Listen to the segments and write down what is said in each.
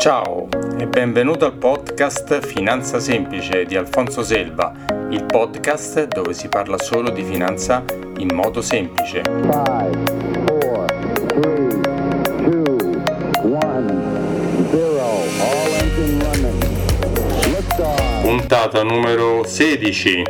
Ciao e benvenuto al podcast Finanza Semplice di Alfonso Selva, il podcast dove si parla solo di finanza in modo semplice. Five, four, three, two, one, Puntata numero 16.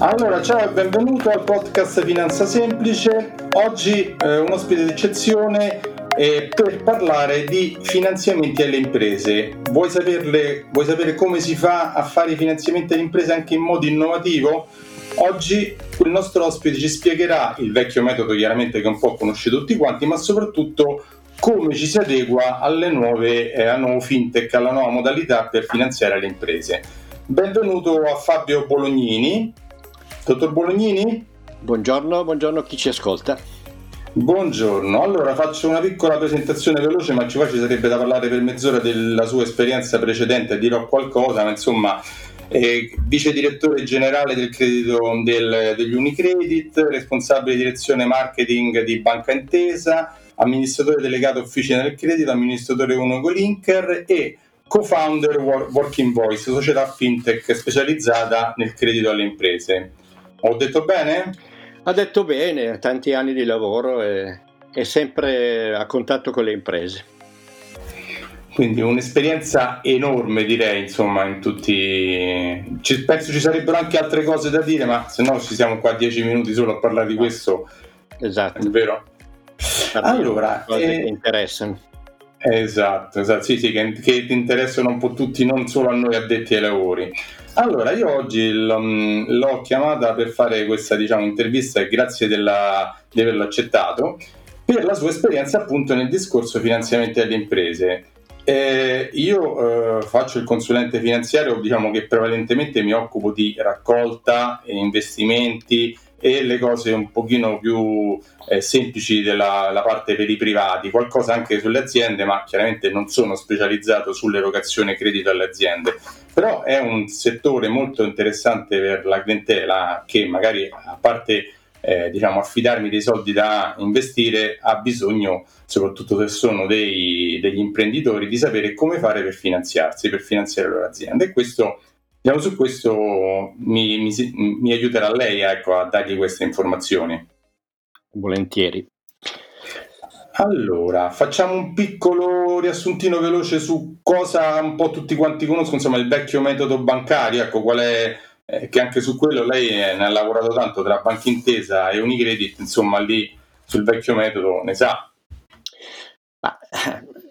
Allora, ciao e benvenuto al podcast Finanza Semplice. Oggi eh, un ospite d'eccezione eh, per parlare di finanziamenti alle imprese. Vuoi, saperle, vuoi sapere come si fa a fare i finanziamenti alle imprese anche in modo innovativo? Oggi il nostro ospite ci spiegherà il vecchio metodo, chiaramente che un po' conosce tutti quanti, ma soprattutto come ci si adegua alle nuove, eh, al nuovo fintech, alla nuova modalità per finanziare le imprese. Benvenuto a Fabio Bolognini. Dottor Bolognini? Buongiorno, buongiorno a chi ci ascolta. Buongiorno, allora faccio una piccola presentazione veloce, ma ci sarebbe da parlare per mezz'ora della sua esperienza precedente, dirò qualcosa, ma insomma eh, vice direttore generale del credito del, degli Unicredit, responsabile di direzione marketing di Banca Intesa, amministratore delegato Officina del Credito, amministratore Uno Linker e co-founder Working Voice, società fintech specializzata nel credito alle imprese. Ho detto bene? Ha detto bene, tanti anni di lavoro e, e sempre a contatto con le imprese. Quindi un'esperienza enorme direi, insomma, in tutti... Ci, penso ci sarebbero anche altre cose da dire, ma se no ci siamo qua dieci minuti solo a parlare di questo. Esatto. È vero? Allora, cose eh... che interessano. Esatto, esatto, sì, sì, che, che interessano un po' tutti, non solo a noi addetti ai lavori. Allora, io oggi mm, l'ho chiamata per fare questa diciamo, intervista e grazie della, di averlo accettato per la sua esperienza appunto nel discorso finanziamenti alle imprese. Eh, io eh, faccio il consulente finanziario, diciamo che prevalentemente mi occupo di raccolta investimenti e le cose un pochino più eh, semplici della parte per i privati, qualcosa anche sulle aziende, ma chiaramente non sono specializzato sull'erogazione credito alle aziende. Però è un settore molto interessante per la clientela che magari a parte eh, diciamo, affidarmi dei soldi da investire ha bisogno, soprattutto se sono dei, degli imprenditori, di sapere come fare per finanziarsi, per finanziare le loro aziende. E questo Diciamo, su questo mi, mi, mi aiuterà lei ecco, a dargli queste informazioni. Volentieri. Allora, facciamo un piccolo riassuntino veloce su cosa un po' tutti quanti conoscono, insomma, il vecchio metodo bancario, ecco, qual è, eh, che anche su quello lei ne ha lavorato tanto tra Banca Intesa e Unicredit, insomma, lì sul vecchio metodo ne sa. Ma,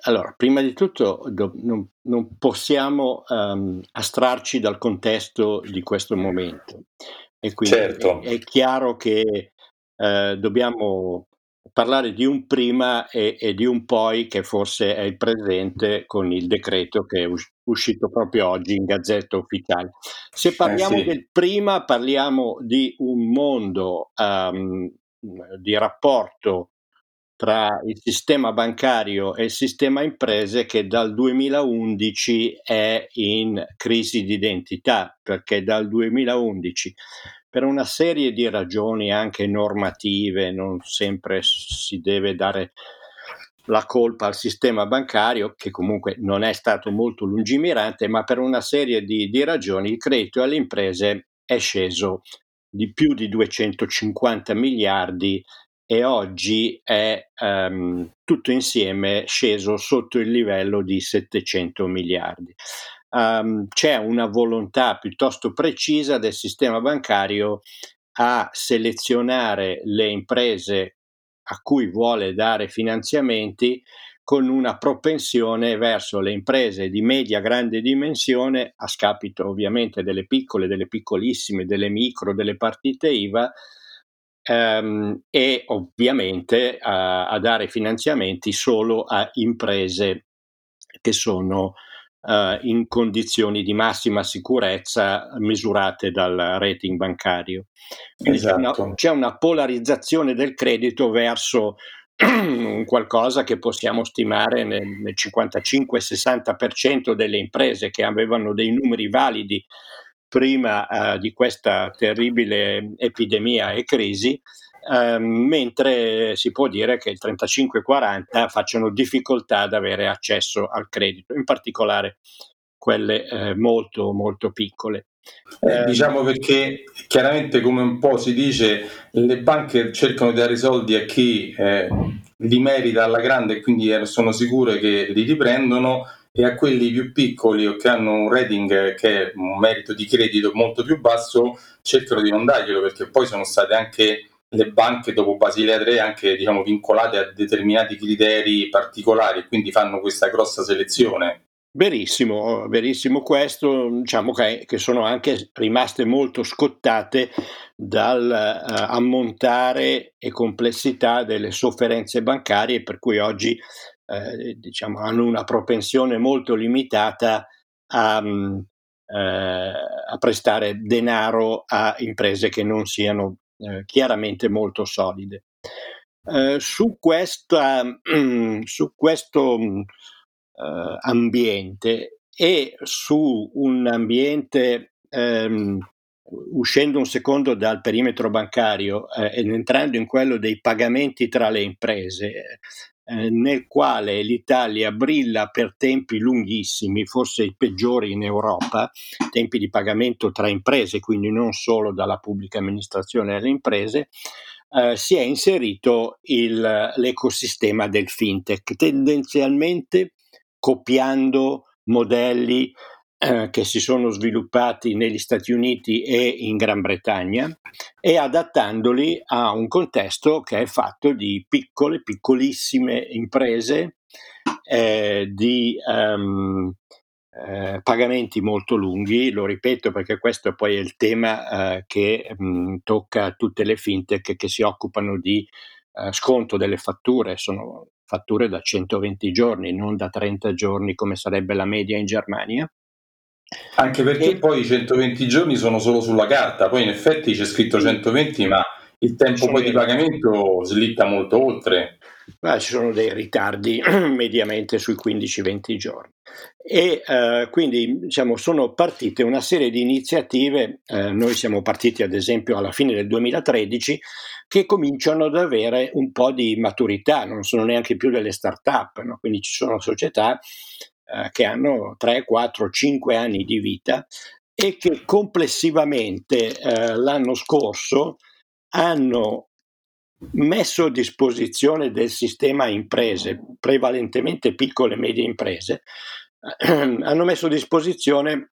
allora, prima di tutto do, non, non, possiamo um, astrarci dal contesto di questo momento. E quindi certo. è, è, chiaro che eh, dobbiamo parlare di un prima e, e, di un poi che forse è il presente con il decreto che è uscito proprio oggi in Gazzetta Ufficiale. Se parliamo eh sì. del prima, parliamo di un mondo um, di rapporto tra il sistema bancario e il sistema imprese che dal 2011 è in crisi di identità, perché dal 2011 per una serie di ragioni anche normative, non sempre si deve dare la colpa al sistema bancario, che comunque non è stato molto lungimirante, ma per una serie di, di ragioni il credito alle imprese è sceso di più di 250 miliardi e oggi è um, tutto insieme sceso sotto il livello di 700 miliardi. Um, c'è una volontà piuttosto precisa del sistema bancario a selezionare le imprese a cui vuole dare finanziamenti con una propensione verso le imprese di media grande dimensione, a scapito ovviamente delle piccole, delle piccolissime, delle micro, delle partite IVA, ehm, e ovviamente a, a, dare finanziamenti solo a imprese che sono eh, in condizioni di massima sicurezza misurate dal rating bancario. Esatto. C'è, una, esatto. c'è una polarizzazione del credito verso qualcosa che possiamo stimare nel, nel 55-60% delle imprese che avevano dei numeri validi prima uh, di questa terribile epidemia e crisi eh, mentre si può dire che il 35-40 facciano difficoltà ad avere accesso al credito, in particolare quelle eh, molto molto piccole. Eh, diciamo perché chiaramente come un po' si dice le banche cercano di dare i soldi a chi eh, li merita alla grande e quindi sono sicure che li riprendono e a quelli più piccoli o che hanno un rating che è un merito di credito molto più basso cercano di non darglielo perché poi sono state anche le banche dopo Basilea 3 anche diciamo, vincolate a determinati criteri particolari quindi fanno questa grossa selezione. Verissimo, verissimo questo, diciamo che, che, sono anche rimaste molto scottate dal uh, ammontare e complessità delle sofferenze bancarie, per cui oggi eh, diciamo, hanno una propensione molto limitata a, um, eh, a, prestare denaro a imprese che non siano eh, chiaramente molto solide. Eh, su, questa, su questo eh, ambiente e su un ambiente ehm, uscendo un secondo dal perimetro bancario eh, ed entrando in quello dei pagamenti tra le imprese, eh, nel quale l'Italia brilla per tempi lunghissimi, forse i peggiori in Europa, tempi di pagamento tra imprese, quindi non solo dalla pubblica amministrazione alle imprese, eh, si è inserito il, l'ecosistema del fintech, tendenzialmente copiando modelli eh, che si sono sviluppati negli Stati Uniti e in Gran Bretagna e adattandoli a un contesto che è fatto di piccole, piccolissime imprese, eh, di um, eh, pagamenti molto lunghi, lo ripeto perché questo poi è il tema eh, che mh, mm, tocca tutte le fintech che si occupano di eh, sconto delle fatture, sono fatture da 120 giorni, non da 30 giorni come sarebbe la media in Germania. Anche perché e... poi i 120 giorni sono solo sulla carta, poi in effetti c'è scritto 120, ma il tempo poi di pagamento slitta molto oltre. Ma ci sono dei ritardi mediamente sui 15-20 giorni. E eh, quindi diciamo, sono partite una serie di iniziative, eh, noi siamo partiti ad esempio alla fine del 2013, che cominciano ad avere un po' di maturità, non sono neanche più delle start-up, no? quindi ci sono società eh, che hanno 3, 4, 5 anni di vita e che complessivamente eh, l'anno scorso hanno messo a disposizione del sistema imprese, prevalentemente piccole e medie imprese, hanno messo a disposizione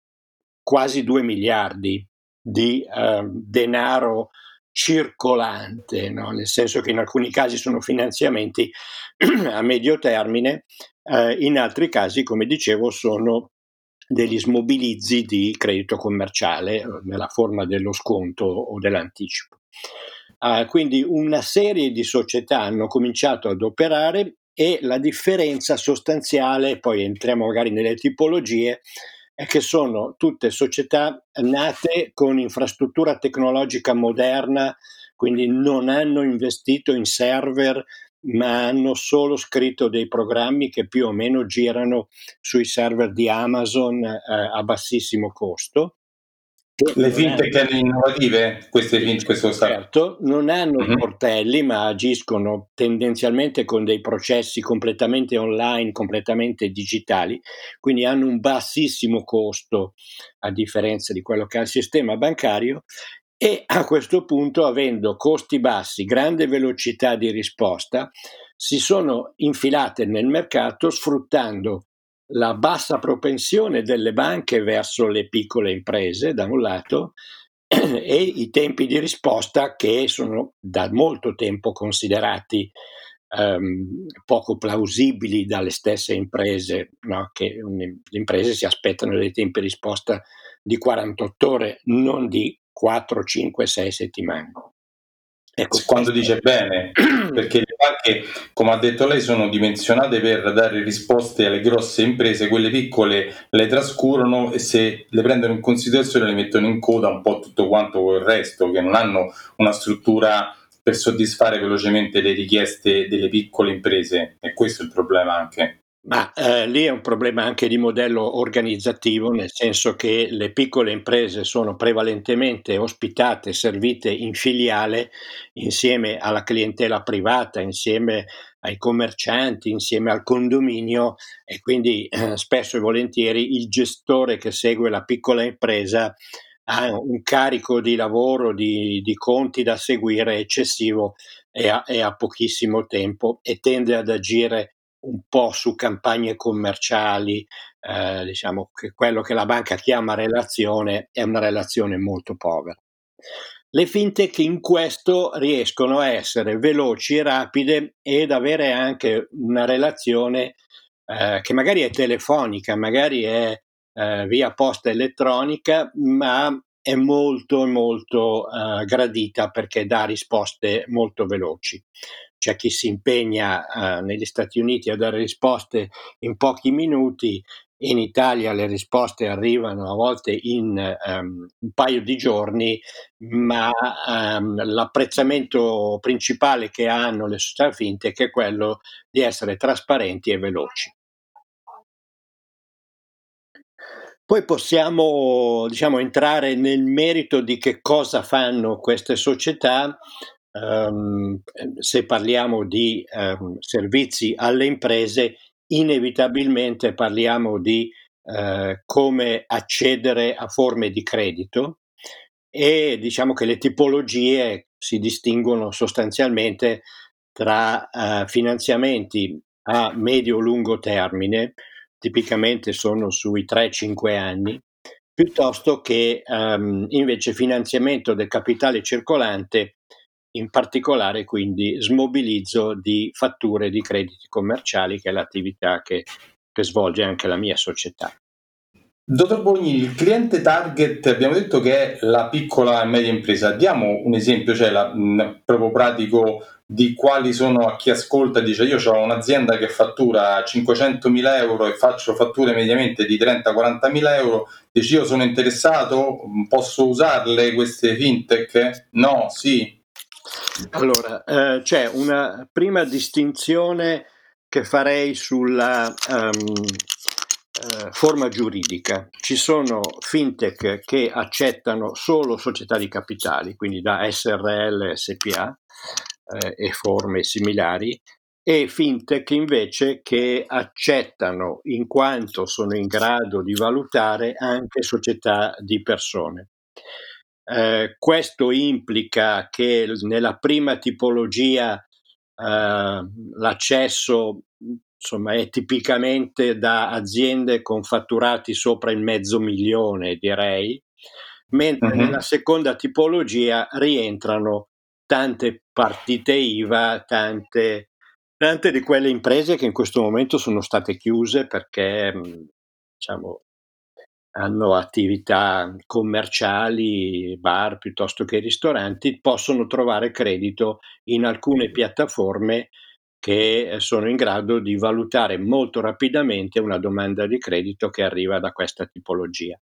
quasi 2 miliardi di eh, denaro circolante, no? nel senso che in alcuni casi sono finanziamenti a medio termine, eh, in altri casi, come dicevo, sono degli smobilizzi di credito commerciale eh, nella forma dello sconto o dell'anticipo. Uh, quindi una serie di società hanno cominciato ad operare e la differenza sostanziale, poi entriamo magari nelle tipologie, è che sono tutte società nate con infrastruttura tecnologica moderna, quindi non hanno investito in server, ma hanno solo scritto dei programmi che più o meno girano sui server di Amazon eh, a bassissimo costo le fintech hanno innovative, queste fintech, questo certo, non hanno mm-hmm. portelli, ma agiscono tendenzialmente con dei processi completamente online, completamente digitali, quindi hanno un bassissimo costo a differenza di quello che ha il sistema bancario e a questo punto, avendo costi bassi, grande velocità di risposta, si sono infilate nel mercato sfruttando la bassa propensione delle banche verso le piccole imprese da un lato e i tempi di risposta che sono da molto tempo considerati um, poco plausibili dalle stesse imprese, no? che le imprese si aspettano dei tempi di risposta di 48 ore, non di 4, 5, 6 settimane. Ecco, quando dice bene, perché le banche, come ha detto lei, sono dimensionate per dare risposte alle grosse imprese, quelle piccole le trascurano e se le prendono in considerazione le mettono in coda un po' tutto quanto il resto, che non hanno una struttura per soddisfare velocemente le richieste delle piccole imprese e questo è il problema anche. Ma eh, lì è un problema anche di modello organizzativo, nel senso che le piccole imprese sono prevalentemente ospitate, servite in filiale insieme alla clientela privata, insieme ai commercianti, insieme al condominio e quindi eh, spesso e volentieri il gestore che segue la piccola impresa ha un carico di lavoro, di, di conti da seguire eccessivo e ha, e ha pochissimo tempo e tende ad agire un po' su campagne commerciali, eh, diciamo che quello che la banca chiama relazione è una relazione molto povera. Le fintech in questo riescono a essere veloci rapide ed avere anche una relazione eh, che magari è telefonica, magari è eh, via posta elettronica, ma è molto molto eh, gradita perché dà risposte molto veloci c'è chi si impegna eh, negli Stati Uniti a dare risposte in pochi minuti, in Italia le risposte arrivano a volte in um, un paio di giorni, ma um, l'apprezzamento principale che hanno le società fintech è quello di essere trasparenti e veloci. Poi possiamo diciamo, entrare nel merito di che cosa fanno queste società um, se parliamo di um, servizi alle imprese, inevitabilmente parliamo di uh, come accedere a forme di credito e diciamo che le tipologie si distinguono sostanzialmente tra uh, finanziamenti a medio-lungo termine, tipicamente sono sui 3-5 anni, piuttosto che um, invece finanziamento del capitale circolante in particolare quindi smobilizzo di fatture di crediti commerciali, che è l'attività che, che svolge anche la mia società. Dottor Bogni, il cliente target abbiamo detto che è la piccola e media impresa. Diamo un esempio, cioè la, mh, proprio pratico di quali sono a chi ascolta dice io ho un'azienda che fattura 500.000 euro e faccio fatture mediamente di 30-40.000 euro, dici io sono interessato, posso usarle queste fintech? No, sì, allora, eh, c'è una prima distinzione che farei sulla um, eh, forma giuridica. Ci sono fintech che accettano solo società di capitali, quindi da SRL, SPA eh, e forme similari, e fintech invece che accettano in quanto sono in grado di valutare anche società di persone. Eh, questo implica che nella prima tipologia eh, l'accesso insomma, è tipicamente da aziende con fatturati sopra il mezzo milione, direi, mentre uh-huh. nella seconda tipologia rientrano tante partite IVA, tante, tante di quelle imprese che in questo momento sono state chiuse perché diciamo, hanno attività commerciali, bar piuttosto che ristoranti, possono trovare credito in alcune piattaforme che sono in grado di valutare molto rapidamente una domanda di credito che arriva da questa tipologia.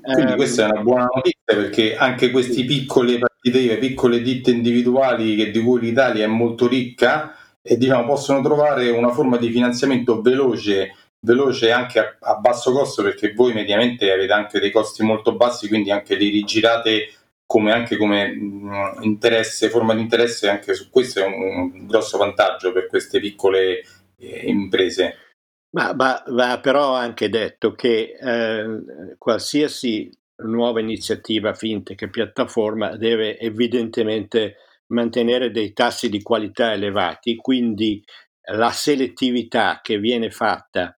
Quindi um, questa è una buona notizia perché anche queste piccole partite, piccole ditte individuali che, di cui l'Italia è molto ricca, e, diciamo, possono trovare una forma di finanziamento veloce veloce anche a, a, basso costo perché voi mediamente avete anche dei costi molto bassi quindi anche li rigirate come anche come mh, interesse, forma di interesse anche su questo è un, un grosso vantaggio per queste piccole eh, imprese. Ma va, va, però anche detto che eh, qualsiasi nuova iniziativa fintech e piattaforma deve evidentemente mantenere dei tassi di qualità elevati, quindi la selettività che viene fatta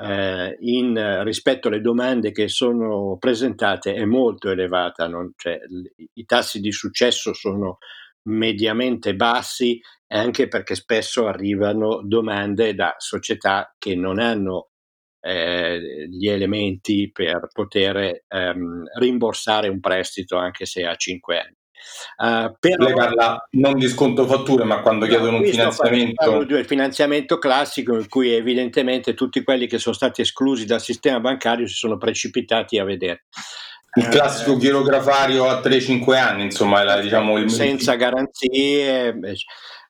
eh, in, rispetto alle domande che sono presentate è molto elevata, cioè, i tassi di successo sono mediamente bassi anche perché spesso arrivano domande da società che non hanno eh, gli elementi per poter ehm, rimborsare un prestito anche se a 5 anni. Uh, però, Lei parla non di sconto fatture, ma quando no, chiedono un finanziamento. Il finanziamento classico, in cui evidentemente tutti quelli che sono stati esclusi dal sistema bancario si sono precipitati a vedere. Il classico eh, chirografario a 3-5 anni, insomma, la, diciamo, il... senza garanzie.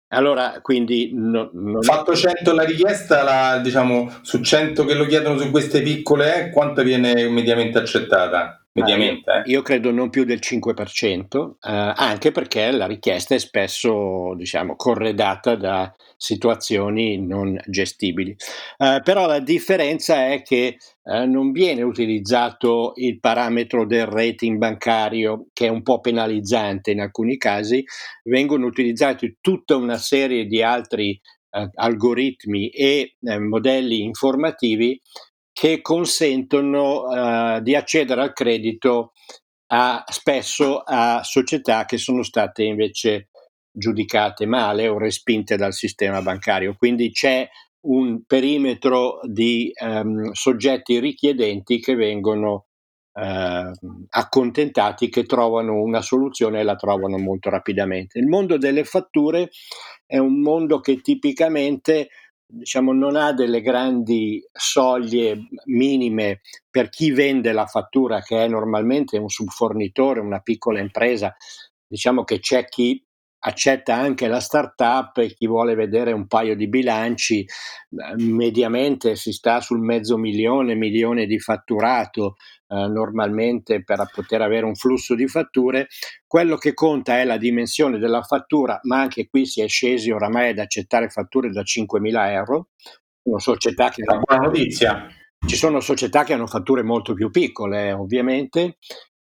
Allora, quindi... No, non... Fatto 100 la richiesta, la, diciamo, su 100 che lo chiedono su queste piccole, eh, quanto viene mediamente accettata? Mediamente. Eh. Io credo non più del 5%, eh, anche perché la richiesta è spesso diciamo, corredata da situazioni non gestibili. Eh, però la differenza è che eh, non viene utilizzato il parametro del rating bancario, che è un po' penalizzante in alcuni casi, vengono utilizzati tutta una serie di altri eh, algoritmi e eh, modelli informativi che consentono uh, di accedere al credito a, spesso a società che sono state invece giudicate male o respinte dal sistema bancario. Quindi c'è un perimetro di um, soggetti richiedenti che vengono uh, accontentati, che trovano una soluzione e la trovano molto rapidamente. Il mondo delle fatture è un mondo che tipicamente diciamo, non ha delle grandi soglie minime per chi vende la fattura, che è normalmente un subfornitore, una piccola impresa. Diciamo che c'è chi accetta anche la startup e chi vuole vedere un paio di bilanci, mediamente si sta sul mezzo milione, milione di fatturato eh, normalmente per poter avere un flusso di fatture. Quello che conta è la dimensione della fattura, ma anche qui si è scesi oramai ad accettare fatture da 5.000 euro. Una società che... Una buona notizia. Ci sono società che hanno fatture molto più piccole, ovviamente,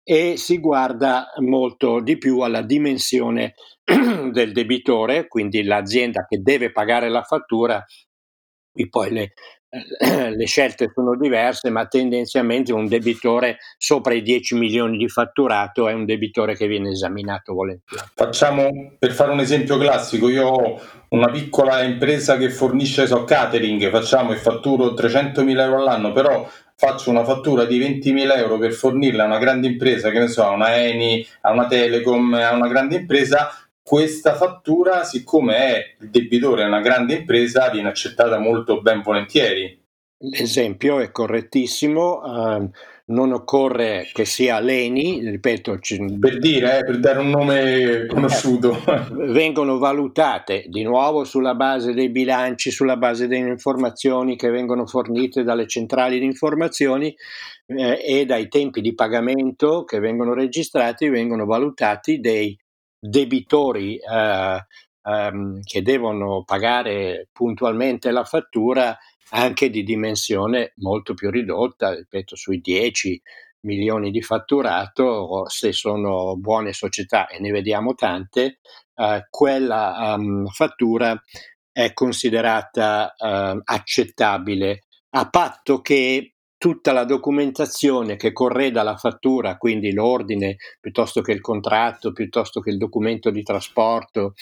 e si guarda molto di più alla dimensione del debitore, quindi l'azienda che deve pagare la fattura, e poi le, le scelte sono diverse, ma tendenzialmente un debitore sopra i 10 milioni di fatturato è un debitore che viene esaminato volentieri. Facciamo, per fare un esempio classico, io ho una piccola impresa che fornisce so, catering, facciamo e fatturo 300 mila euro all'anno, però faccio una fattura di 20.000 euro per fornirla a una grande impresa, che ne so, a una Eni, a una Telecom, a una grande impresa, questa fattura, siccome è il debitore è una grande impresa, viene accettata molto ben volentieri. L'esempio è correttissimo. Uh, non occorre che sia Leni, ripeto, per dire, eh, per dare un nome conosciuto. vengono valutate di nuovo sulla base dei bilanci, sulla base delle informazioni che vengono fornite dalle centrali di informazioni eh, e dai tempi di pagamento che vengono registrati, vengono valutati dei debitori eh, ehm, che devono pagare puntualmente la fattura anche di dimensione molto più ridotta, ripeto, sui 10 milioni di fatturato, se sono buone società e ne vediamo tante, eh, quella um, fattura è considerata uh, accettabile a patto che tutta la documentazione che correda la fattura, quindi l'ordine piuttosto che il contratto, piuttosto che il documento di trasporto,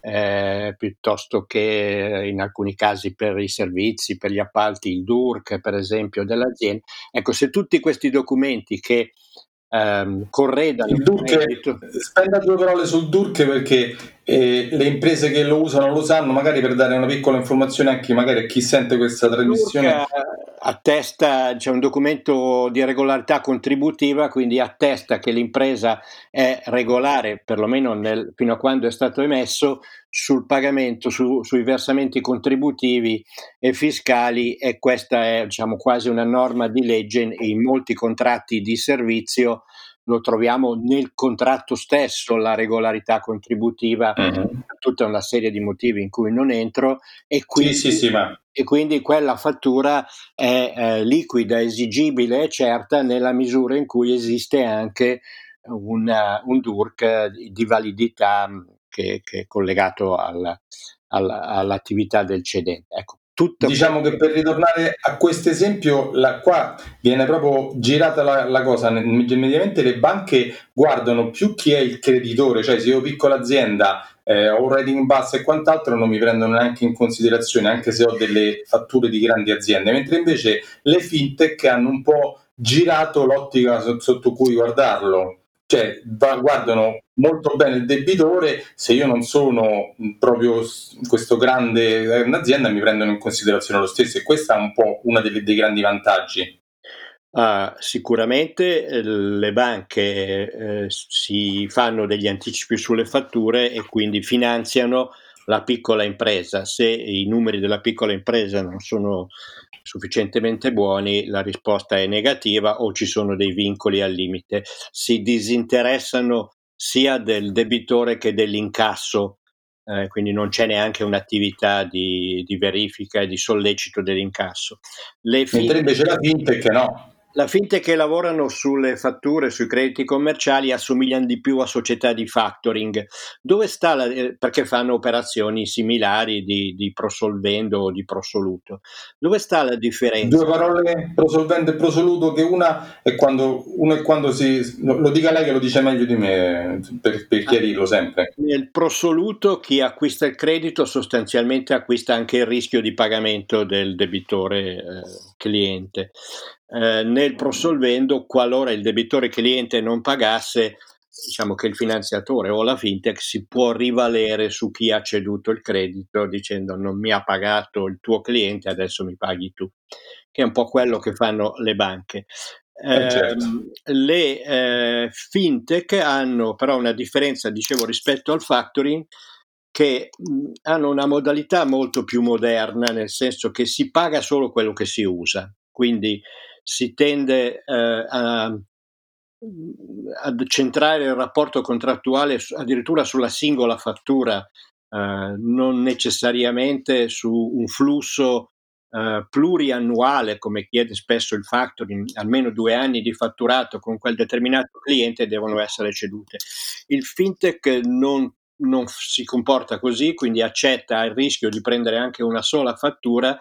eh, piuttosto che in alcuni casi per i servizi, per gli appalti, il DURC per esempio dell'azienda. Ecco, se tutti questi documenti che ehm, corredano. Il Durk, spenda due parole sul Durk perché eh, le imprese che lo usano lo sanno, magari per dare una piccola informazione anche magari a chi sente questa trasmissione. Attesta, c'è un documento di regolarità contributiva, quindi attesta che l'impresa è regolare, perlomeno nel, fino a quando è stato emesso, sul pagamento, su, sui versamenti contributivi e fiscali e questa è diciamo, quasi una norma di legge in molti contratti di servizio lo troviamo nel contratto stesso la regolarità contributiva uh-huh. tutta una serie di motivi in cui non entro e quindi, sì, sì, sì, ma... e quindi quella fattura è eh, liquida, esigibile e certa nella misura in cui esiste anche una, un DURC di validità che, che è collegato alla, alla, all'attività del cedente. Ecco, tutto diciamo che per ritornare a questo esempio, qua viene proprio girata la, la, cosa. Mediamente le banche guardano più chi è il creditore, cioè se io piccola azienda eh, ho un rating basso e quant'altro non mi prendono neanche in considerazione, anche se ho delle fatture di grandi aziende, mentre invece le fintech hanno un po' girato l'ottica sotto cui guardarlo cioè guardano molto bene il debitore, se io non sono proprio questo grande un'azienda mi prendono in considerazione lo stesso e questo è un po' uno dei, dei grandi vantaggi. Uh, sicuramente eh, le banche eh, si fanno degli anticipi sulle fatture e quindi finanziano la piccola impresa. Se i numeri della piccola impresa non sono sufficientemente buoni, la risposta è negativa o ci sono dei vincoli al limite. Si disinteressano sia del debitore che dell'incasso, eh, quindi non c'è neanche un'attività di, di verifica e di sollecito dell'incasso. Le Mentre invece la fintech no. La fintech che lavorano sulle fatture, sui crediti commerciali assomigliano di più a società di factoring, dove sta la, eh, perché fanno operazioni similari di, di prosolvendo o di prosoluto. Dove sta la differenza? Due parole, prosolvendo e prosoluto, che una è quando, uno è quando si... lo dica lei che lo dice meglio di me, per, per chiarirlo sempre. Nel prosoluto chi acquista il credito sostanzialmente acquista anche il rischio di pagamento del debitore eh, cliente. Eh, nel prosolvendo, qualora il debitore cliente non pagasse, diciamo che il finanziatore o la fintech si può rivalere su chi ha ceduto il credito dicendo non mi ha pagato il tuo cliente, adesso mi paghi tu, che è un po' quello che fanno le banche. Eh, certo. eh, le eh, fintech hanno però una differenza, dicevo, rispetto al factoring che mh, hanno una modalità molto più moderna, nel senso che si paga solo quello che si usa. Quindi si tende eh, a, ad centrare il rapporto contrattuale addirittura sulla singola fattura, eh, non necessariamente su un flusso Uh, pluriannuale, come chiede spesso il factoring, almeno due anni di fatturato con quel determinato cliente devono essere cedute. Il fintech non, non, si comporta così, quindi accetta il rischio di prendere anche una sola fattura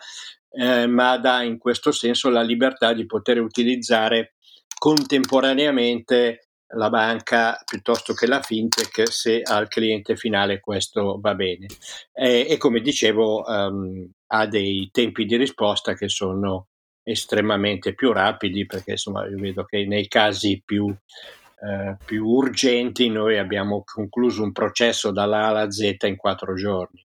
eh, ma dà in questo senso la libertà di poter utilizzare contemporaneamente la banca piuttosto che la fintech se al cliente finale questo va bene. E, e come dicevo um, ha dei tempi di risposta che sono estremamente più rapidi perché insomma io vedo che nei casi più, eh, più urgenti noi abbiamo concluso un processo dalla A alla Z in quattro giorni.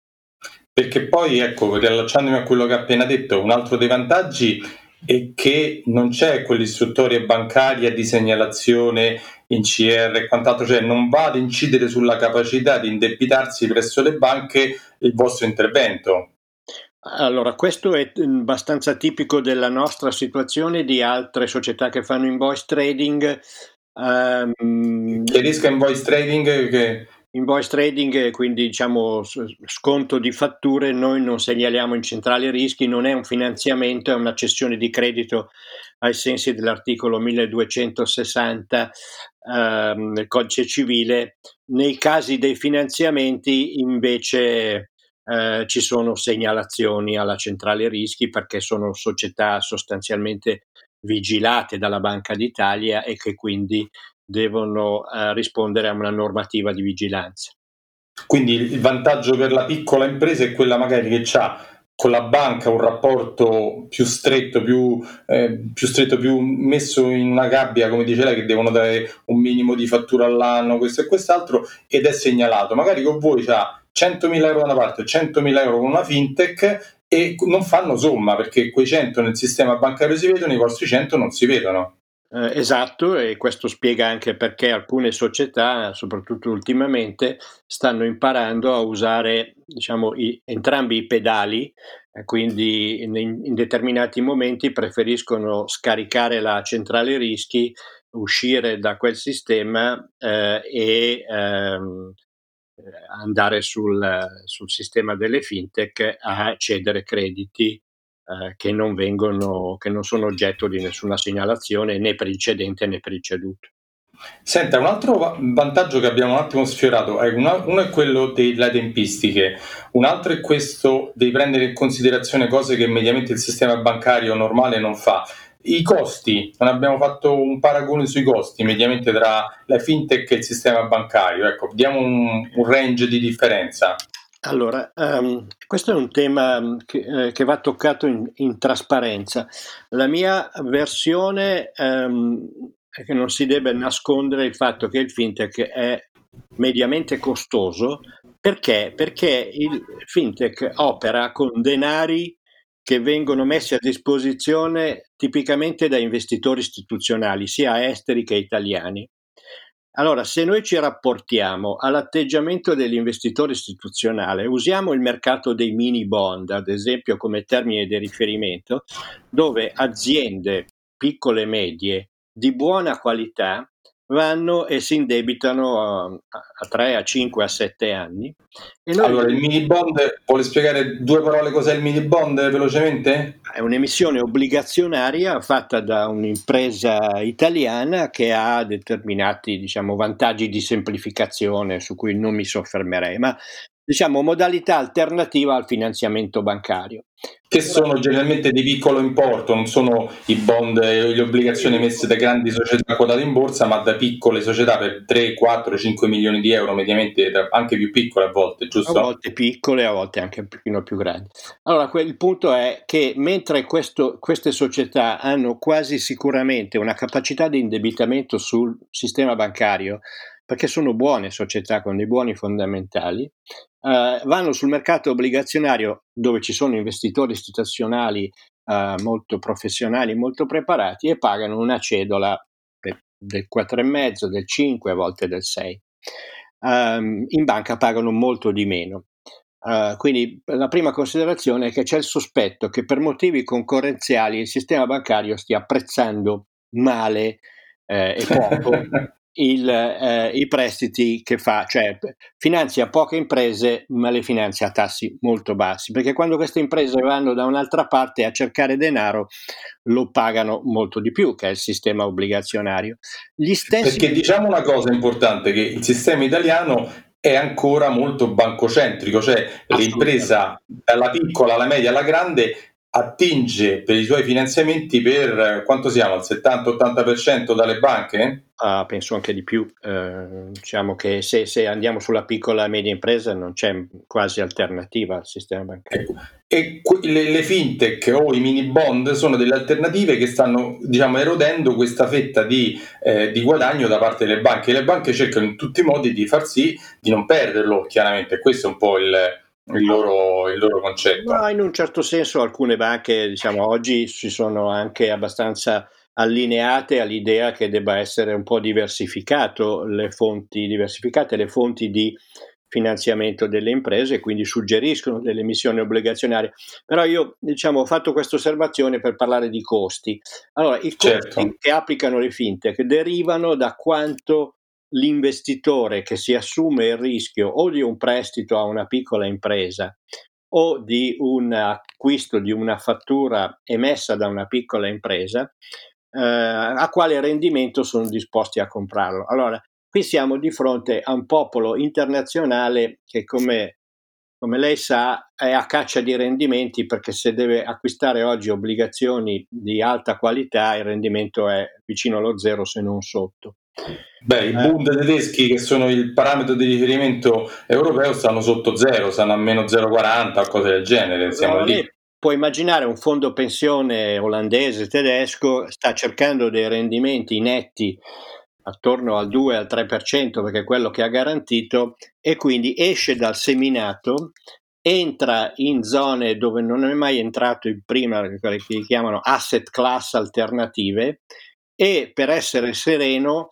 Perché poi, ecco, riallacciandomi a quello che ha appena detto, un altro dei vantaggi è che non c'è quell'istruttoria bancaria di segnalazione in CR e quant'altro, cioè non va ad incidere sulla capacità di indebitarsi presso le banche il vostro intervento. Allora, questo è abbastanza tipico della nostra situazione di altre società che fanno invoice trading. Um, Chiarisca invoice trading che Invoice trading, quindi diciamo sconto di fatture, noi non segnaliamo in centrale rischi, non è un finanziamento, è una cessione di credito ai sensi dell'articolo 1260 ehm, del codice civile. Nei casi dei finanziamenti invece eh, ci sono segnalazioni alla centrale rischi perché sono società sostanzialmente vigilate dalla Banca d'Italia e che quindi devono eh, rispondere a una normativa di vigilanza. Quindi il vantaggio per la piccola impresa è quella magari che ha con la banca un rapporto più stretto, più, eh, più, stretto, più messo in una gabbia, come dice lei, che devono dare un minimo di fattura all'anno, questo e quest'altro, ed è segnalato. Magari con voi c'ha 100.000 euro da una parte, 100.000 euro con una fintech e non fanno somma perché quei 100 nel sistema bancario si vedono, i vostri 100 non si vedono. Eh, esatto, e questo spiega anche perché alcune società, soprattutto ultimamente, stanno imparando a usare diciamo, i, entrambi i pedali, eh, quindi in, in, determinati momenti preferiscono scaricare la centrale rischi, uscire da quel sistema eh, e ehm, andare sul, sul sistema delle fintech a cedere crediti eh, che, non vengono, che non sono oggetto di nessuna segnalazione né per il cedente né per il ceduto. Senta, un altro vantaggio che abbiamo un attimo sfiorato, è una, uno è quello delle tempistiche, un altro è questo di prendere in considerazione cose che mediamente il sistema bancario normale non fa. I costi, non abbiamo fatto un paragone sui costi mediamente tra la fintech e il sistema bancario, ecco, diamo un, un range di differenza. Allora, um, questo è un tema mm, che, eh, che va toccato in, in, trasparenza. La mia versione um, è che non si deve nascondere il fatto che il fintech è mediamente costoso perché? Perché il fintech opera con denari che vengono messi a disposizione tipicamente da investitori istituzionali, sia esteri che italiani. Allora, se noi ci rapportiamo all'atteggiamento dell'investitore istituzionale, usiamo il mercato dei mini bond, ad esempio, come termine di riferimento, dove aziende piccole e medie di buona qualità vanno e si indebitano a, a 3, a 5, a 7 anni. Noi... Allora, il mini bond, vuole spiegare due parole cos'è il mini bond velocemente? È un'emissione obbligazionaria fatta da un'impresa italiana che ha determinati diciamo, vantaggi di semplificazione su cui non mi soffermerei, ma diciamo, modalità alternativa al finanziamento bancario. Che sono generalmente di piccolo importo, non sono i bond e le obbligazioni emesse da grandi società quotate in borsa, ma da piccole società per 3, 4, 5 milioni di euro, mediamente anche più piccole a volte, giusto? A volte piccole, a volte anche un pochino più grandi. Allora, il punto è che mentre questo, queste società hanno quasi sicuramente una capacità di indebitamento sul sistema bancario, perché sono buone società con dei buoni fondamentali, eh, vanno sul mercato obbligazionario dove ci sono investitori istituzionali eh, molto professionali, molto preparati e pagano una cedola del 4,5, del 5, a volte del 6. Um, ehm, in banca pagano molto di meno. Uh, quindi la prima considerazione è che c'è il sospetto che per motivi concorrenziali il sistema bancario stia apprezzando male eh, e poco il, eh, i prestiti che fa, cioè finanzia poche imprese ma le finanzia a tassi molto bassi, perché quando queste imprese vanno da un'altra parte a cercare denaro lo pagano molto di più, che è il sistema obbligazionario. Gli stessi... Perché diciamo una cosa importante, che il sistema italiano è ancora molto bancocentrico, cioè l'impresa dalla piccola alla media alla grande attinge per i suoi finanziamenti per quanto siamo al 70-80% dalle banche? Ah, penso anche di più. Eh, diciamo che se, se, andiamo sulla piccola e media impresa non c'è quasi alternativa al sistema bancario. Ecco. E le, le, fintech o i mini bond sono delle alternative che stanno diciamo, erodendo questa fetta di, eh, di, guadagno da parte delle banche. Le banche cercano in tutti i modi di far sì di non perderlo, chiaramente. Questo è un po' il, il loro, il loro concetto. Ma in un certo senso alcune banche diciamo, oggi si sono anche abbastanza allineate all'idea che debba essere un po' diversificato le fonti, diversificate le fonti di finanziamento delle imprese quindi suggeriscono delle emissioni obbligazionarie. Però io diciamo, ho fatto questa osservazione per parlare di costi. Allora, i costi certo. che applicano le fintech derivano da quanto l'investitore che si assume il rischio o di un prestito a una piccola impresa o di un acquisto di una fattura emessa da una piccola impresa eh, a quale rendimento sono disposti a comprarlo. Allora, qui siamo di fronte a un popolo internazionale che, come, come lei sa, è a caccia di rendimenti perché se deve acquistare oggi obbligazioni di alta qualità, il rendimento è vicino allo zero se non sotto. Beh, i Bund tedeschi che sono il parametro di riferimento europeo stanno sotto zero, stanno a meno 0,40 o cose del genere, siamo lì. puoi immaginare un fondo pensione olandese, tedesco, sta cercando dei rendimenti netti attorno al 2 al 3% perché è quello che ha garantito e quindi esce dal seminato entra in zone dove non è mai entrato in prima, quelle che chiamano asset class alternative e per essere sereno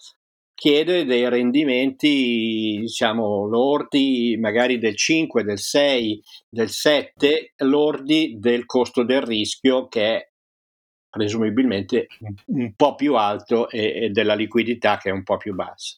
chiede dei rendimenti, diciamo, lordi magari del 5, del 6, del 7, lordi del costo del rischio che è presumibilmente un po' più alto e, e della liquidità che è un po' più bassa.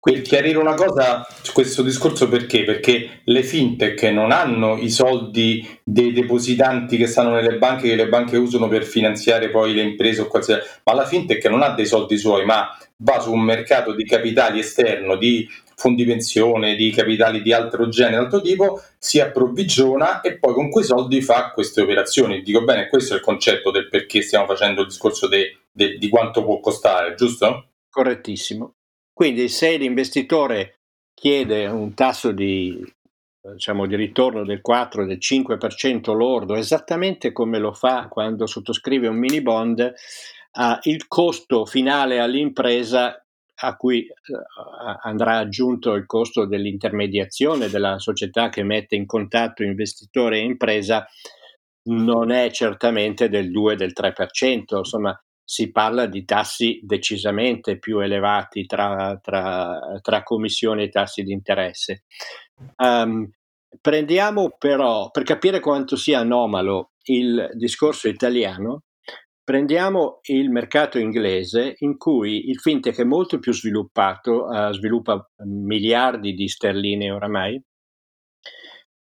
Per chiarire una cosa su questo discorso perché? Perché le fintech non hanno i soldi dei depositanti che stanno nelle banche che le banche usano per finanziare poi le imprese o qualsiasi, ma la fintech non ha dei soldi suoi, ma va su un mercato di capitali esterno, di fondi pensione, di capitali di altro genere, altro tipo, si approvvigiona e poi con quei soldi fa queste operazioni. Dico bene, questo è il concetto del perché stiamo facendo il discorso de, de, di quanto può costare, giusto? Correttissimo. Quindi se l'investitore chiede un tasso di, diciamo, di ritorno del 4, del 5% lordo, esattamente come lo fa quando sottoscrive un mini bond, eh, il costo finale all'impresa a cui eh, andrà aggiunto il costo dell'intermediazione della società che mette in contatto investitore e impresa non è certamente del 2 del 3%, insomma si parla di tassi decisamente più elevati tra, tra, tra commissioni e tassi di interesse. Um, prendiamo però, per capire quanto sia anomalo il discorso italiano, prendiamo il mercato inglese in cui il fintech è molto più sviluppato, uh, sviluppa miliardi di sterline oramai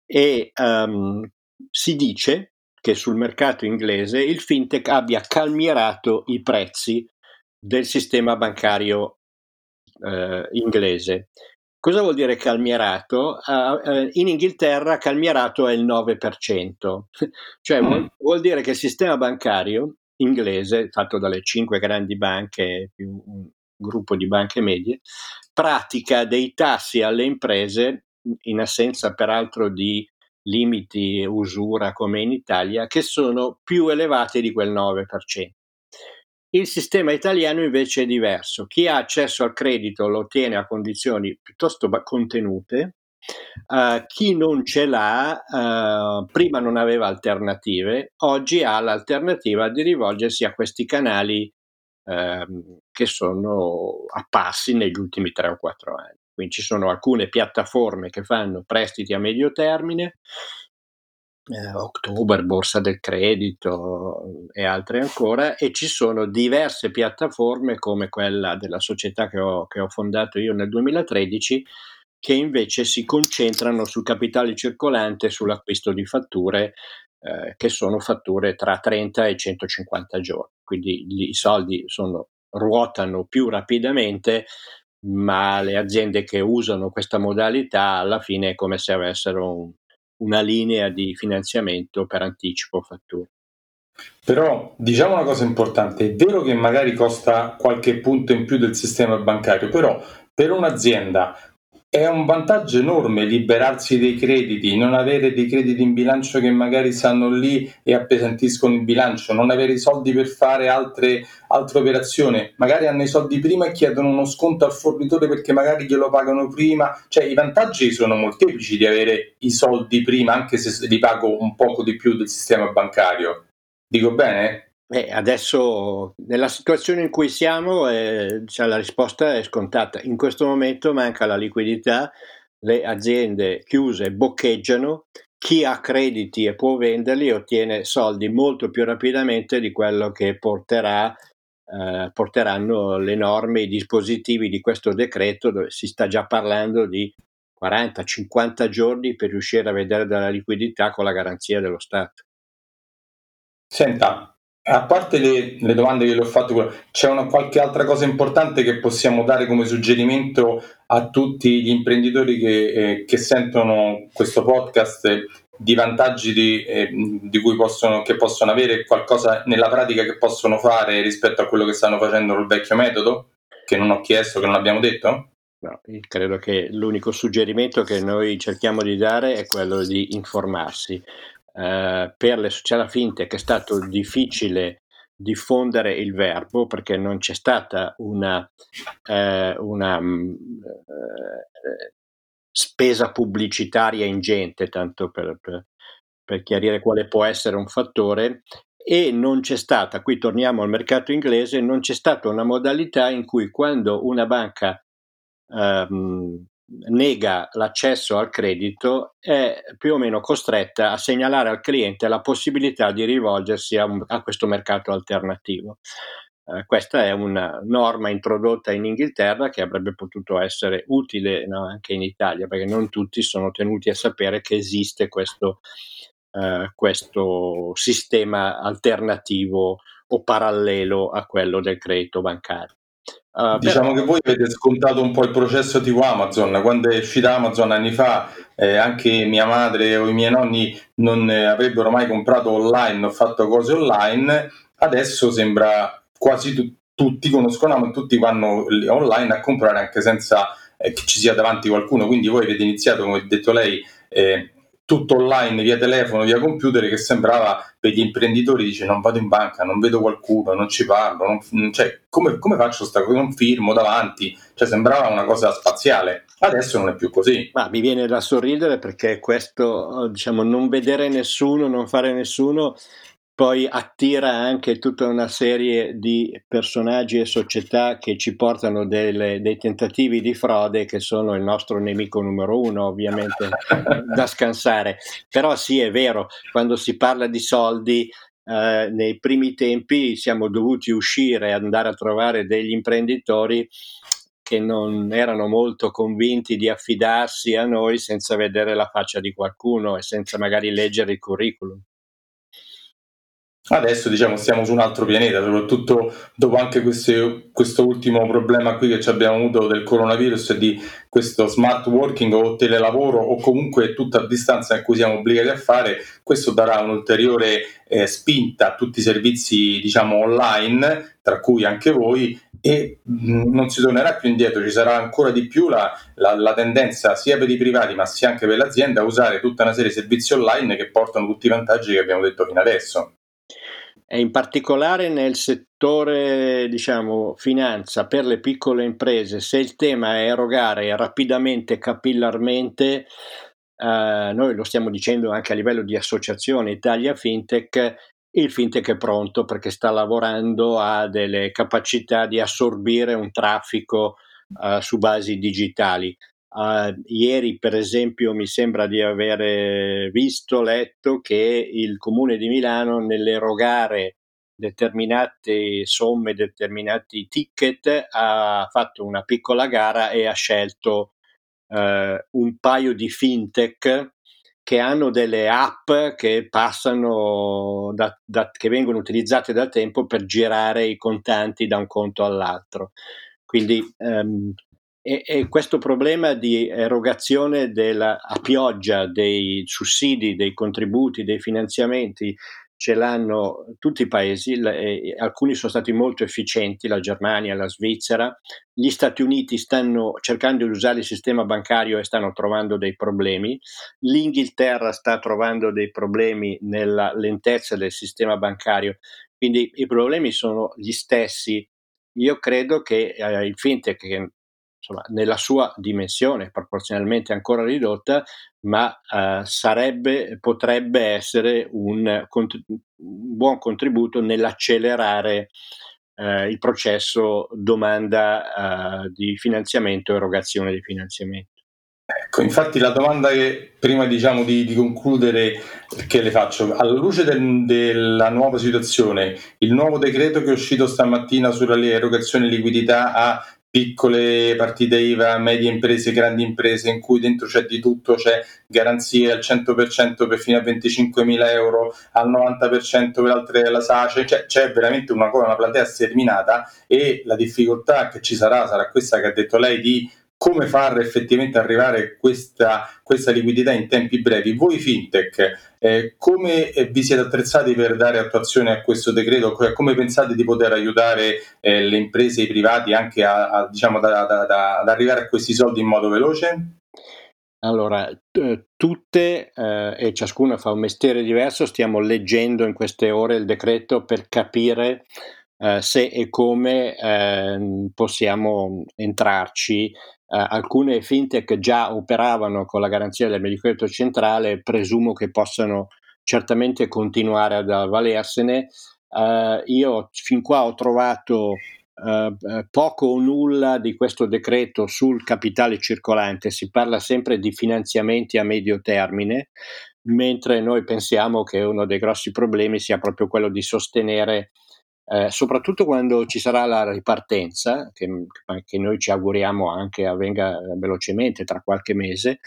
e um, si dice che sul mercato inglese il fintech abbia calmierato i prezzi del sistema bancario uh, inglese. Cosa vuol dire calmierato? Uh, in Inghilterra calmierato è il 9%, cioè mm. vuol, vuol dire che il sistema bancario inglese, fatto dalle cinque grandi banche più un gruppo di banche medie, pratica dei tassi alle imprese, in assenza peraltro di limiti usura come in Italia, che sono più elevati di quel 9%. Il sistema italiano invece è diverso. Chi ha accesso al credito lo ottiene a condizioni piuttosto contenute, Uh, chi non ce l'ha, uh, prima non aveva alternative, oggi ha l'alternativa di rivolgersi a questi canali uh, che sono apparsi negli ultimi 3 o 4 anni. Quindi ci sono alcune piattaforme che fanno prestiti a medio termine, eh, October, Borsa del Credito e altre ancora, e ci sono diverse piattaforme come quella della società che ho, che ho fondato io nel 2013 che invece si concentrano sul capitale circolante e sull'acquisto di fatture eh, che sono fatture tra 30 e 150 giorni. Quindi i soldi sono, ruotano più rapidamente, ma le aziende che usano questa modalità alla fine è come se avessero un, una linea di finanziamento per anticipo fatture. Però diciamo una cosa importante, è vero che magari costa qualche punto in più del sistema bancario, però per un'azienda è un vantaggio enorme liberarsi dei crediti, non avere dei crediti in bilancio che magari stanno lì e appesantiscono il bilancio, non avere i soldi per fare altre, altre operazioni, magari hanno i soldi prima e chiedono uno sconto al fornitore perché magari glielo pagano prima, cioè i vantaggi sono molteplici di avere i soldi prima anche se li pago un poco di più del sistema bancario. Dico bene? Eh, adesso nella situazione in cui siamo eh, cioè, la risposta è scontata. In questo momento manca la liquidità, le aziende chiuse boccheggiano, chi ha crediti e può venderli ottiene soldi molto più rapidamente di quello che porterà, eh, porteranno le norme, i dispositivi di questo decreto dove si sta già parlando di 40-50 giorni per riuscire a vedere della liquidità con la garanzia dello Stato. Senta, a parte le, le, domande che le ho fatto, c'è una, qualche altra cosa importante che possiamo dare come suggerimento a tutti gli imprenditori che, eh, che sentono questo podcast di vantaggi di, eh, di cui possono, che possono avere, qualcosa nella pratica che possono fare rispetto a quello che stanno facendo col vecchio metodo? Che non ho chiesto, che non abbiamo detto? No, credo che l'unico suggerimento che noi cerchiamo di dare è quello di informarsi eh, per le società fintech è stato difficile diffondere il verbo perché non c'è stata una, eh, una mm, eh, spesa pubblicitaria ingente, tanto per, per, per chiarire quale può essere un fattore, e non c'è stata, qui torniamo al mercato inglese, non c'è stata una modalità in cui quando una banca ehm, nega l'accesso al credito è più o meno costretta a segnalare al cliente la possibilità di rivolgersi a, un, a questo mercato alternativo. Eh, questa è una norma introdotta in Inghilterra che avrebbe potuto essere utile no, anche in Italia, perché non tutti sono tenuti a sapere che esiste questo, eh, questo sistema alternativo o parallelo a quello del credito bancario. Uh, diciamo però... che voi avete scontato un po' il processo tipo Amazon, quando è uscita Amazon anni fa, eh, anche mia madre o i miei nonni non eh, avrebbero mai comprato online o fatto cose online, adesso sembra quasi tu- tutti conoscono Amazon, tutti vanno online a comprare anche senza eh, che ci sia davanti qualcuno, quindi voi avete iniziato, come ha detto lei, eh, tutto online via telefono, via computer che sembrava per gli imprenditori dice non vado in banca, non vedo qualcuno, non ci parlo, non, cioè, come, come faccio sta cosa? Non firmo davanti, cioè sembrava una cosa spaziale. Adesso non è più così. Ma mi viene da sorridere perché questo, diciamo, non vedere nessuno, non fare nessuno poi attira anche tutta una serie di personaggi e società che ci portano delle, dei tentativi di frode che sono il nostro nemico numero uno, ovviamente da scansare. Però sì, è vero, quando si parla di soldi, eh, nei primi tempi siamo dovuti uscire e andare a trovare degli imprenditori che non erano molto convinti di affidarsi a noi senza vedere la faccia di qualcuno e senza magari leggere il curriculum. Adesso diciamo stiamo su un altro pianeta, soprattutto dopo anche queste, questo ultimo problema qui che abbiamo avuto del coronavirus e di questo smart working o telelavoro o comunque tutta a distanza in cui siamo obbligati a fare, questo darà un'ulteriore eh, spinta a tutti i servizi diciamo online, tra cui anche voi, e non si tornerà più indietro, ci sarà ancora di più la, la, la, tendenza sia per i privati ma sia anche per l'azienda a usare tutta una serie di servizi online che portano tutti i vantaggi che abbiamo detto fino adesso e in particolare nel settore diciamo finanza per le piccole imprese se il tema è erogare rapidamente capillarmente eh, noi lo stiamo dicendo anche a livello di associazione Italia Fintech il fintech è pronto perché sta lavorando a delle capacità di assorbire un traffico uh, su basi digitali. Uh, ieri, per esempio, mi sembra di aver visto, letto che il Comune di Milano nell'erogare determinate somme, determinati ticket, ha fatto una piccola gara e ha scelto uh, un paio di fintech che hanno delle app che passano da, da, che vengono utilizzate da tempo per girare i contanti da un conto all'altro. Quindi um, e, e questo problema di erogazione della, a pioggia dei sussidi, dei contributi, dei finanziamenti ce l'hanno tutti i paesi, eh, alcuni sono stati molto efficienti, la Germania, la Svizzera, gli Stati Uniti stanno cercando di usare il sistema bancario e stanno trovando dei problemi, l'Inghilterra sta trovando dei problemi nella lentezza del sistema bancario, quindi i problemi sono gli stessi. Io credo che eh, il fintech, che insomma, nella sua dimensione proporzionalmente ancora ridotta, ma eh, sarebbe, potrebbe essere un, un, buon contributo nell'accelerare eh, il processo domanda eh, di finanziamento e erogazione di finanziamento. Ecco, infatti la domanda che prima diciamo di, di concludere, che le faccio, alla luce del, della nuova situazione, il nuovo decreto che è uscito stamattina sulla erogazione di liquidità ha piccole partite IVA, medie imprese, grandi imprese, in cui dentro c'è di tutto, c'è garanzie al 100% per fino a 25.000 euro, al 90% per altre la SACE, cioè, c'è veramente una, una platea sterminata e la difficoltà che ci sarà sarà questa che ha detto lei di come far effettivamente arrivare questa, questa liquidità in tempi brevi. Voi fintech, eh, come eh, vi siete attrezzati per dare attuazione a questo decreto? Come pensate di poter aiutare eh, le imprese e i privati anche a, a, diciamo, da, da, da, ad arrivare a questi soldi in modo veloce? Allora, t- tutte eh, e ciascuna fa un mestiere diverso, stiamo leggendo in queste ore il decreto per capire eh, se e come eh, possiamo entrarci alcune fintech già operavano con la garanzia del Medicredito centrale, presumo che possano certamente continuare ad avvalersene. Uh, io fin qua ho trovato uh, poco o nulla di questo decreto sul capitale circolante, si parla sempre di finanziamenti a medio termine, mentre noi pensiamo che uno dei grossi problemi sia proprio quello di sostenere eh, soprattutto quando ci sarà la ripartenza, che, che, noi ci auguriamo anche avvenga velocemente tra qualche mese,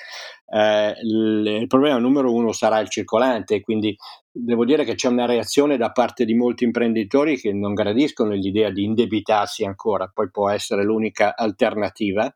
eh, il, problema numero uno sarà il circolante, quindi devo dire che c'è una reazione da parte di molti imprenditori che non gradiscono l'idea di indebitarsi ancora, poi può essere l'unica alternativa.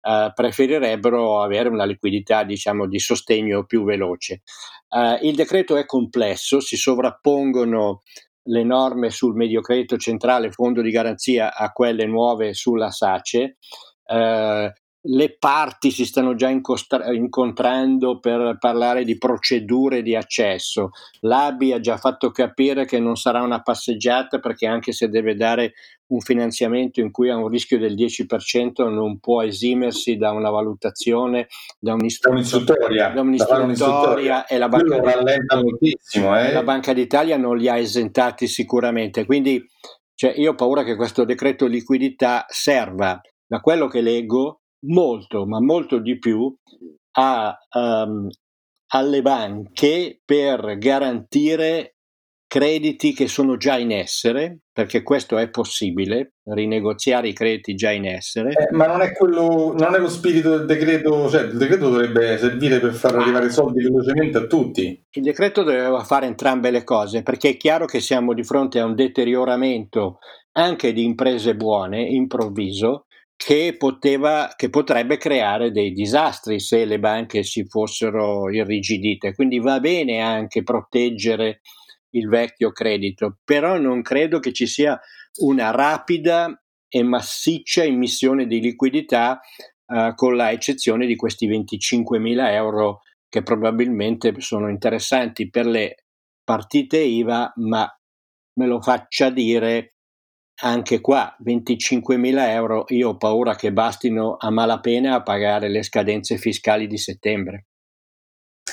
Uh, preferirebbero avere una liquidità diciamo di sostegno più veloce. Uh, il decreto è complesso, si sovrappongono le norme sul medio credito centrale, fondo di garanzia, a quelle nuove sulla SACE. Eh, le parti si stanno già incostra- incontrando per parlare di procedure di accesso. L'ABI ha già fatto capire che non sarà una passeggiata perché anche se deve dare un finanziamento in cui ha un rischio del 10% non può esimersi da una valutazione, da, un'istruttoria, da un'istruttoria e la Banca, eh? la Banca d'Italia non li ha esentati sicuramente. Quindi cioè, io ho paura che questo decreto liquidità serva, da quello che leggo, molto, ma molto di più a, um, alle banche per garantire crediti che sono già in essere, perché questo è possibile, rinegoziare i crediti già in essere. Eh, ma non è, quello, non è lo spirito del decreto, cioè il decreto dovrebbe servire per far arrivare soldi velocemente a tutti. Il decreto doveva fare entrambe le cose, perché è chiaro che siamo di fronte a un deterioramento anche di imprese buone, improvviso, che, poteva, che potrebbe creare dei disastri se le banche si fossero irrigidite. Quindi va bene anche proteggere il vecchio credito, però non credo che ci sia una rapida e massiccia emissione di liquidità eh, con la eccezione di questi 25 mila euro che probabilmente sono interessanti per le partite IVA, ma me lo faccia dire anche qua 25.000 euro io ho paura che bastino a malapena a pagare le scadenze fiscali di settembre.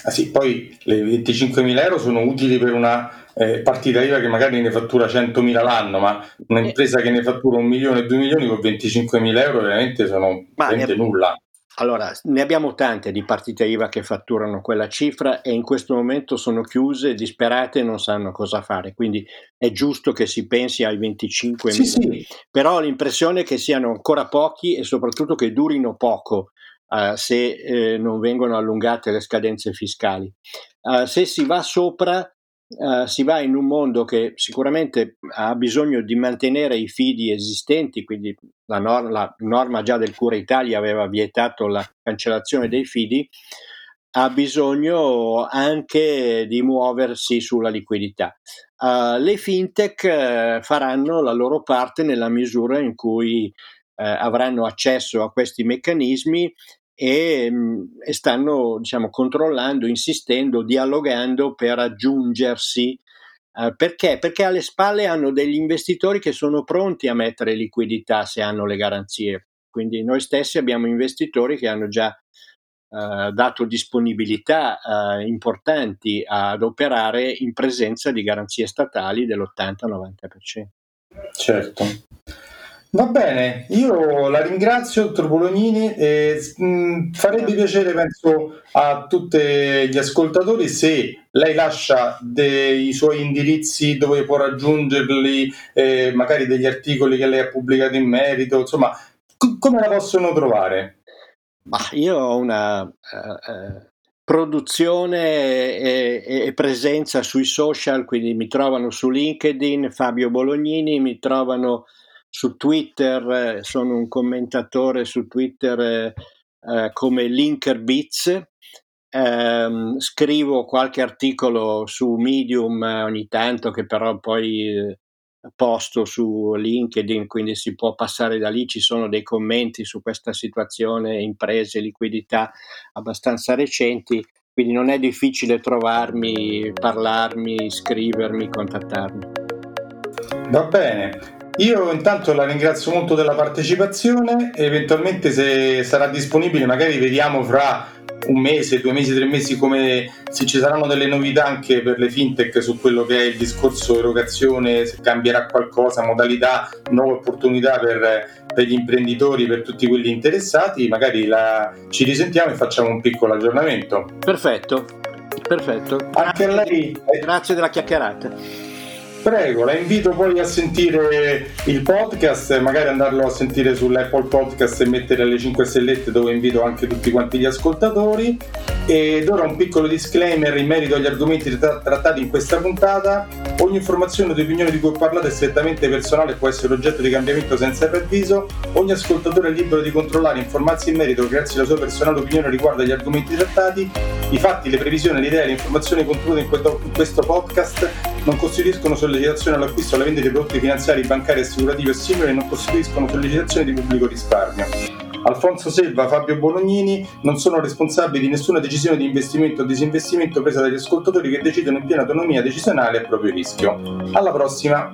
Ah sì, poi le 25.000 euro sono utili per una eh, partita IVA che magari ne fattura 100.000 l'anno, ma un'impresa che ne fattura un milione, due milioni con 25.000 euro veramente sono veramente nulla. Allora, ne abbiamo tante di partite IVA che fatturano quella cifra e in questo momento sono chiuse, disperate e non sanno cosa fare, quindi è giusto che si pensi ai 25 sì. Sì. Però ho l'impressione che siano ancora pochi e soprattutto che durino poco uh, se eh, non vengono allungate le scadenze fiscali. Uh, se si va sopra Uh, si va in un mondo che sicuramente ha bisogno di mantenere i fidi esistenti, quindi la, nor- la, norma già del Cura Italia aveva vietato la cancellazione dei fidi, ha bisogno anche di muoversi sulla liquidità. Uh, le fintech uh, faranno la loro parte nella misura in cui avranno accesso a questi meccanismi e, mm, e stanno diciamo, controllando, insistendo, dialogando per aggiungersi. Uh, perché? Perché alle spalle hanno degli investitori che sono pronti a mettere liquidità se hanno le garanzie. Quindi noi stessi abbiamo investitori che hanno già uh, dato disponibilità uh, importanti ad operare in presenza di garanzie statali dell'80-90%. Certo. Va bene, io la ringrazio, dottor Bolognini, e mh, mm, farebbe piacere, penso, a tutti gli ascoltatori se lei lascia dei suoi indirizzi dove può raggiungerli, eh, magari degli articoli che lei ha pubblicato in merito, insomma, c- come la possono trovare? Ma io ho una uh, uh, produzione e, e, presenza sui social, quindi mi trovano su LinkedIn, Fabio Bolognini, mi trovano su Twitter, eh, sono un commentatore su Twitter eh, eh come Linkerbits, eh, scrivo qualche articolo su Medium eh, ogni tanto che però poi posto su LinkedIn, quindi si può passare da lì, ci sono dei commenti su questa situazione, imprese, liquidità abbastanza recenti, quindi non è difficile trovarmi, parlarmi, scrivermi, contattarmi. Va bene, io intanto la ringrazio molto della partecipazione, eventualmente se sarà disponibile magari vediamo fra un mese, due mesi, tre mesi come se ci saranno delle novità anche per le fintech su quello che è il discorso erogazione, se cambierà qualcosa, modalità, nuove opportunità per, per gli imprenditori, per tutti quelli interessati, magari la, ci risentiamo e facciamo un piccolo aggiornamento. Perfetto, perfetto. Anche a lei. Grazie della chiacchierata. Prego, la invito poi a sentire il podcast, magari andarlo a sentire sull'Apple Podcast e mettere le 5 stellette dove invito anche tutti quanti gli ascoltatori. Ed ora un piccolo disclaimer in merito agli argomenti trattati in questa puntata. Ogni informazione o opinione di cui ho parlato è strettamente personale e può essere oggetto di cambiamento senza preavviso. Ogni ascoltatore è libero di controllare e informarsi in merito grazie alla sua personale opinione riguardo agli argomenti trattati. I fatti, le previsioni, le idee, le informazioni contenute in questo podcast non costituiscono sollecitazione all'acquisto o alla vendita di prodotti finanziari, bancari, assicurativi o simili e non costituiscono sollecitazione di pubblico risparmio. Alfonso Selva, Fabio Bolognini non sono responsabili di nessuna decisione di investimento o disinvestimento presa dagli ascoltatori che decidono in piena autonomia decisionale a proprio rischio. Alla prossima!